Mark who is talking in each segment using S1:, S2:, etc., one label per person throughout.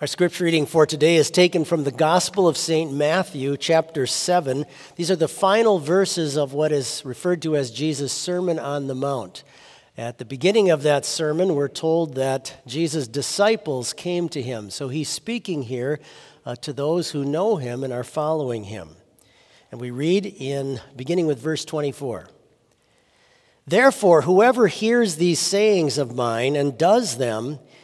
S1: Our scripture reading for today is taken from the Gospel of St. Matthew, chapter 7. These are the final verses of what is referred to as Jesus' Sermon on the Mount. At the beginning of that sermon, we're told that Jesus' disciples came to him. So he's speaking here uh, to those who know him and are following him. And we read in beginning with verse 24. Therefore, whoever hears these sayings of mine and does them,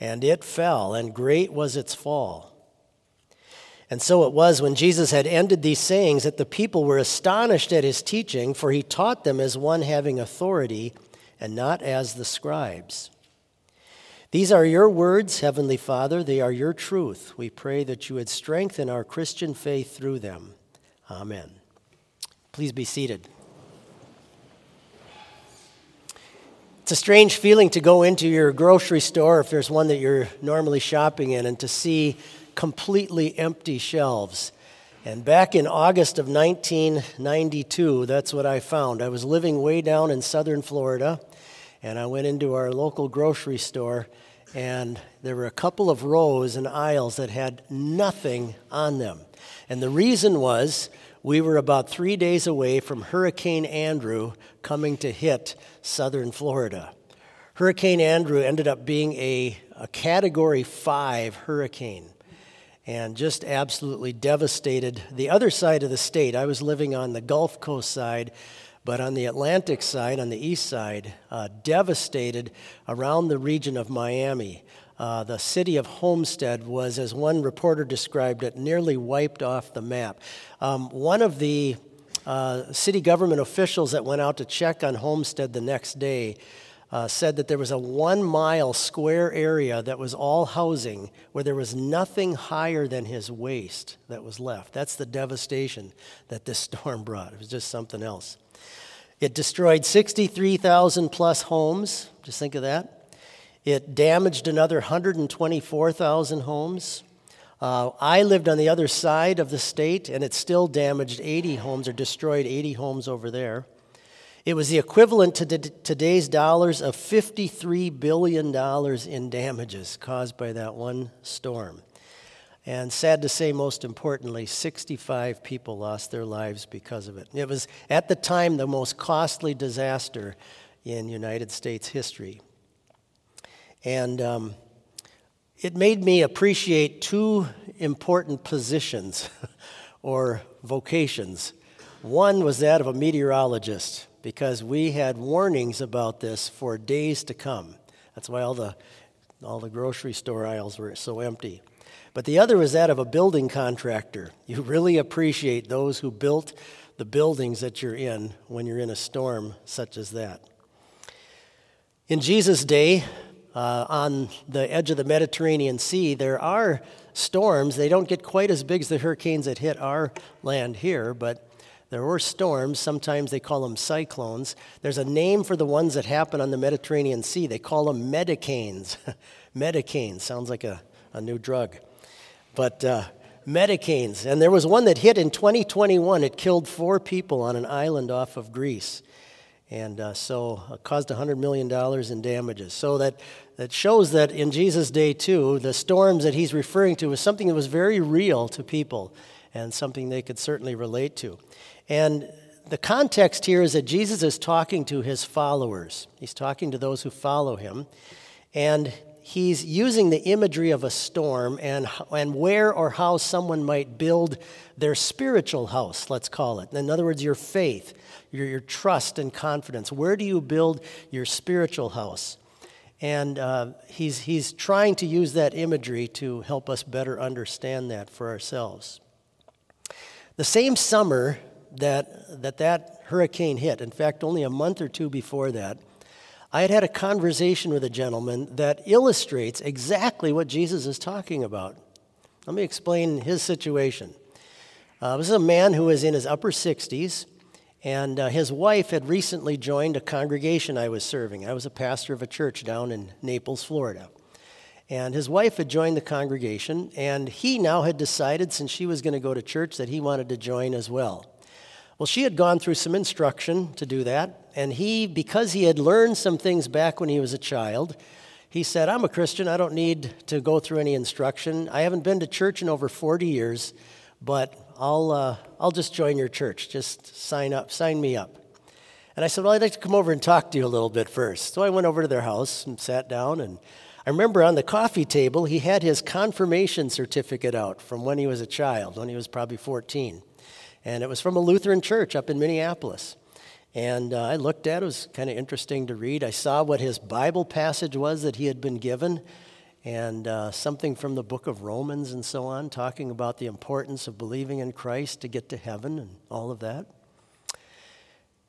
S1: and it fell, and great was its fall. And so it was when Jesus had ended these sayings that the people were astonished at his teaching, for he taught them as one having authority and not as the scribes. These are your words, Heavenly Father. They are your truth. We pray that you would strengthen our Christian faith through them. Amen. Please be seated. It's a strange feeling to go into your grocery store, if there's one that you're normally shopping in, and to see completely empty shelves. And back in August of 1992, that's what I found. I was living way down in southern Florida, and I went into our local grocery store, and there were a couple of rows and aisles that had nothing on them. And the reason was we were about three days away from Hurricane Andrew coming to hit southern Florida. Hurricane Andrew ended up being a, a category five hurricane and just absolutely devastated the other side of the state. I was living on the Gulf Coast side, but on the Atlantic side, on the east side, uh, devastated around the region of Miami. Uh, the city of Homestead was, as one reporter described it, nearly wiped off the map. Um, one of the uh, city government officials that went out to check on Homestead the next day uh, said that there was a one mile square area that was all housing where there was nothing higher than his waist that was left. That's the devastation that this storm brought. It was just something else. It destroyed 63,000 plus homes. Just think of that. It damaged another 124,000 homes. Uh, I lived on the other side of the state, and it still damaged 80 homes or destroyed 80 homes over there. It was the equivalent to today's dollars of $53 billion in damages caused by that one storm. And sad to say, most importantly, 65 people lost their lives because of it. It was, at the time, the most costly disaster in United States history. And um, it made me appreciate two important positions or vocations. One was that of a meteorologist, because we had warnings about this for days to come. That's why all the, all the grocery store aisles were so empty. But the other was that of a building contractor. You really appreciate those who built the buildings that you're in when you're in a storm such as that. In Jesus' day, uh, on the edge of the Mediterranean Sea, there are storms. They don't get quite as big as the hurricanes that hit our land here, but there were storms. Sometimes they call them cyclones. There's a name for the ones that happen on the Mediterranean Sea. They call them medicanes. medicanes sounds like a, a new drug. But uh, medicanes. And there was one that hit in 2021. It killed four people on an island off of Greece and uh, so uh, caused $100 million in damages. So that, that shows that in Jesus' day, too, the storms that he's referring to was something that was very real to people and something they could certainly relate to. And the context here is that Jesus is talking to his followers, he's talking to those who follow him. And he's using the imagery of a storm and, and where or how someone might build their spiritual house, let's call it. In other words, your faith, your, your trust and confidence. Where do you build your spiritual house? And uh, he's, he's trying to use that imagery to help us better understand that for ourselves. The same summer that that, that hurricane hit, in fact, only a month or two before that, I had had a conversation with a gentleman that illustrates exactly what Jesus is talking about. Let me explain his situation. Uh, this is a man who was in his upper 60s, and uh, his wife had recently joined a congregation I was serving. I was a pastor of a church down in Naples, Florida. And his wife had joined the congregation, and he now had decided, since she was going to go to church, that he wanted to join as well. Well, she had gone through some instruction to do that, and he, because he had learned some things back when he was a child, he said, I'm a Christian, I don't need to go through any instruction. I haven't been to church in over 40 years, but I'll, uh, I'll just join your church. Just sign up, sign me up. And I said, Well, I'd like to come over and talk to you a little bit first. So I went over to their house and sat down and I remember on the coffee table, he had his confirmation certificate out from when he was a child, when he was probably 14. And it was from a Lutheran church up in Minneapolis. And uh, I looked at it, it was kind of interesting to read. I saw what his Bible passage was that he had been given, and uh, something from the book of Romans and so on, talking about the importance of believing in Christ to get to heaven and all of that.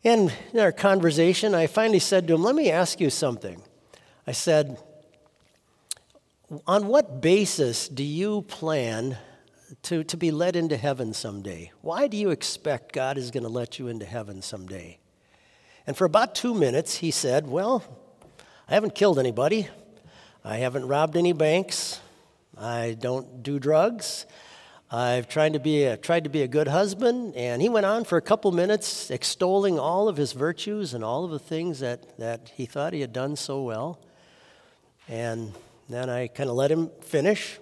S1: And in our conversation, I finally said to him, Let me ask you something. I said, on what basis do you plan to, to be led into heaven someday? Why do you expect God is going to let you into heaven someday? And for about two minutes, he said, Well, I haven't killed anybody. I haven't robbed any banks. I don't do drugs. I've tried to be a, tried to be a good husband. And he went on for a couple minutes extolling all of his virtues and all of the things that, that he thought he had done so well. And then I kind of let him finish.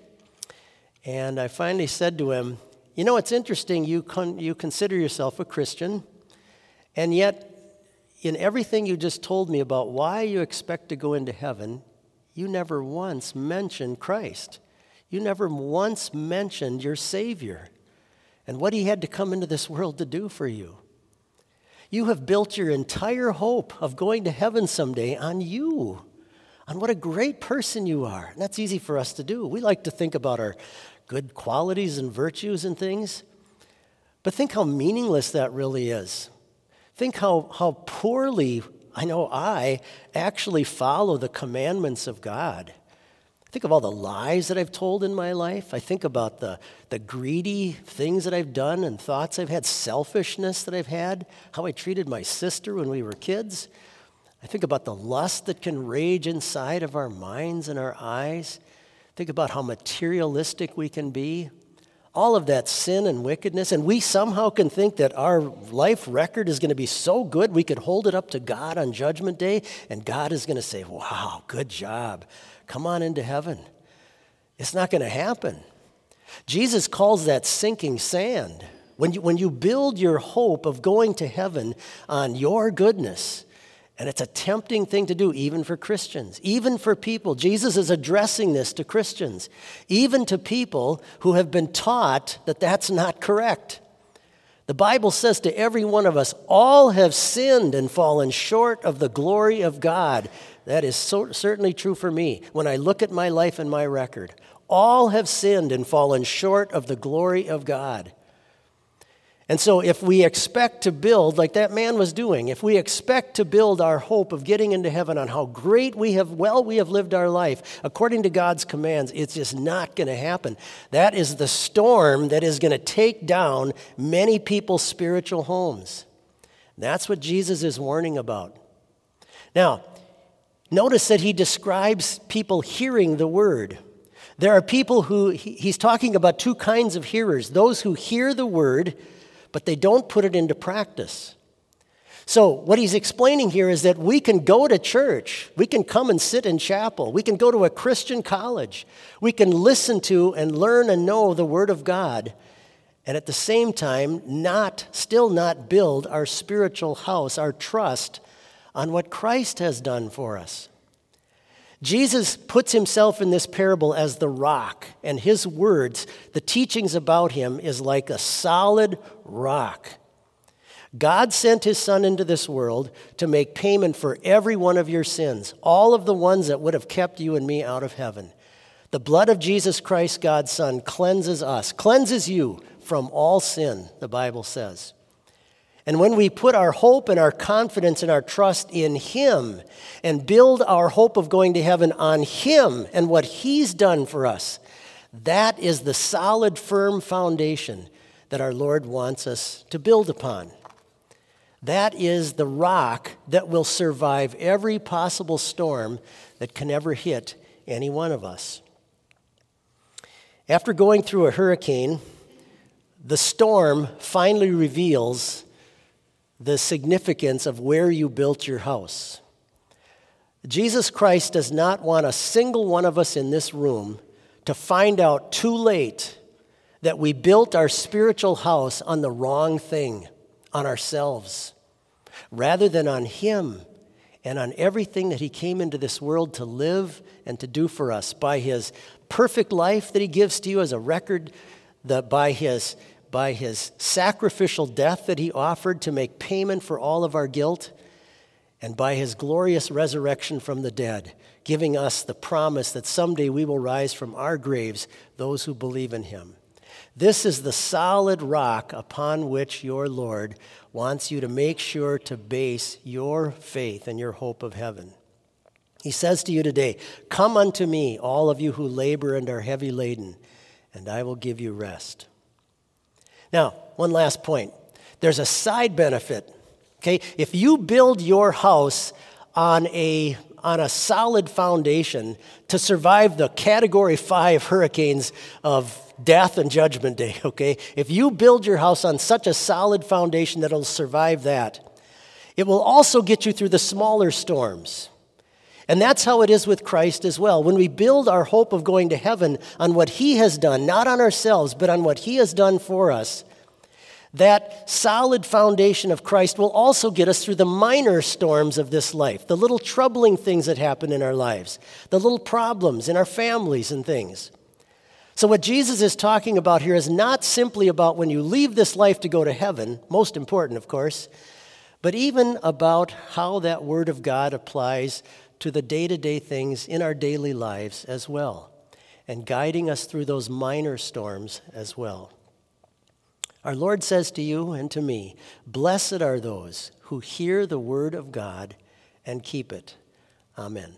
S1: And I finally said to him, You know, it's interesting, you, con- you consider yourself a Christian, and yet, in everything you just told me about why you expect to go into heaven, you never once mentioned Christ. You never once mentioned your Savior and what He had to come into this world to do for you. You have built your entire hope of going to heaven someday on you on what a great person you are. And that's easy for us to do. We like to think about our good qualities and virtues and things. But think how meaningless that really is. Think how, how poorly, I know I, actually follow the commandments of God. Think of all the lies that I've told in my life. I think about the, the greedy things that I've done and thoughts I've had, selfishness that I've had, how I treated my sister when we were kids. I think about the lust that can rage inside of our minds and our eyes. Think about how materialistic we can be. All of that sin and wickedness. And we somehow can think that our life record is going to be so good we could hold it up to God on Judgment Day and God is going to say, Wow, good job. Come on into heaven. It's not going to happen. Jesus calls that sinking sand. When you, when you build your hope of going to heaven on your goodness, and it's a tempting thing to do, even for Christians, even for people. Jesus is addressing this to Christians, even to people who have been taught that that's not correct. The Bible says to every one of us, all have sinned and fallen short of the glory of God. That is so, certainly true for me when I look at my life and my record. All have sinned and fallen short of the glory of God. And so, if we expect to build, like that man was doing, if we expect to build our hope of getting into heaven on how great we have, well, we have lived our life according to God's commands, it's just not going to happen. That is the storm that is going to take down many people's spiritual homes. That's what Jesus is warning about. Now, notice that he describes people hearing the word. There are people who, he's talking about two kinds of hearers those who hear the word but they don't put it into practice. So, what he's explaining here is that we can go to church, we can come and sit in chapel, we can go to a Christian college, we can listen to and learn and know the Word of God, and at the same time, not, still not build our spiritual house, our trust on what Christ has done for us. Jesus puts himself in this parable as the rock, and his words, the teachings about him, is like a solid rock. God sent his son into this world to make payment for every one of your sins, all of the ones that would have kept you and me out of heaven. The blood of Jesus Christ, God's son, cleanses us, cleanses you from all sin, the Bible says. And when we put our hope and our confidence and our trust in Him and build our hope of going to heaven on Him and what He's done for us, That is the solid, firm foundation that our Lord wants us to build upon. That is the rock that will survive every possible storm that can ever hit any one of us. After going through a hurricane, the storm finally reveals the significance of where you built your house. Jesus Christ does not want a single one of us in this room to find out too late that we built our spiritual house on the wrong thing, on ourselves, rather than on Him and on everything that He came into this world to live and to do for us by His perfect life that He gives to you as a record, the, by, his, by His sacrificial death that He offered to make payment for all of our guilt, and by His glorious resurrection from the dead, giving us the promise that someday we will rise from our graves, those who believe in Him. This is the solid rock upon which your Lord wants you to make sure to base your faith and your hope of heaven. He says to you today, Come unto me, all of you who labor and are heavy laden, and I will give you rest. Now, one last point. There's a side benefit. Okay? If you build your house on a on a solid foundation to survive the category 5 hurricanes of death and judgment day, okay? If you build your house on such a solid foundation that it'll survive that, it will also get you through the smaller storms. And that's how it is with Christ as well. When we build our hope of going to heaven on what He has done, not on ourselves, but on what He has done for us, that solid foundation of Christ will also get us through the minor storms of this life, the little troubling things that happen in our lives, the little problems in our families and things. So, what Jesus is talking about here is not simply about when you leave this life to go to heaven, most important, of course, but even about how that Word of God applies to the day to day things in our daily lives as well, and guiding us through those minor storms as well. Our Lord says to you and to me, Blessed are those who hear the Word of God and keep it. Amen.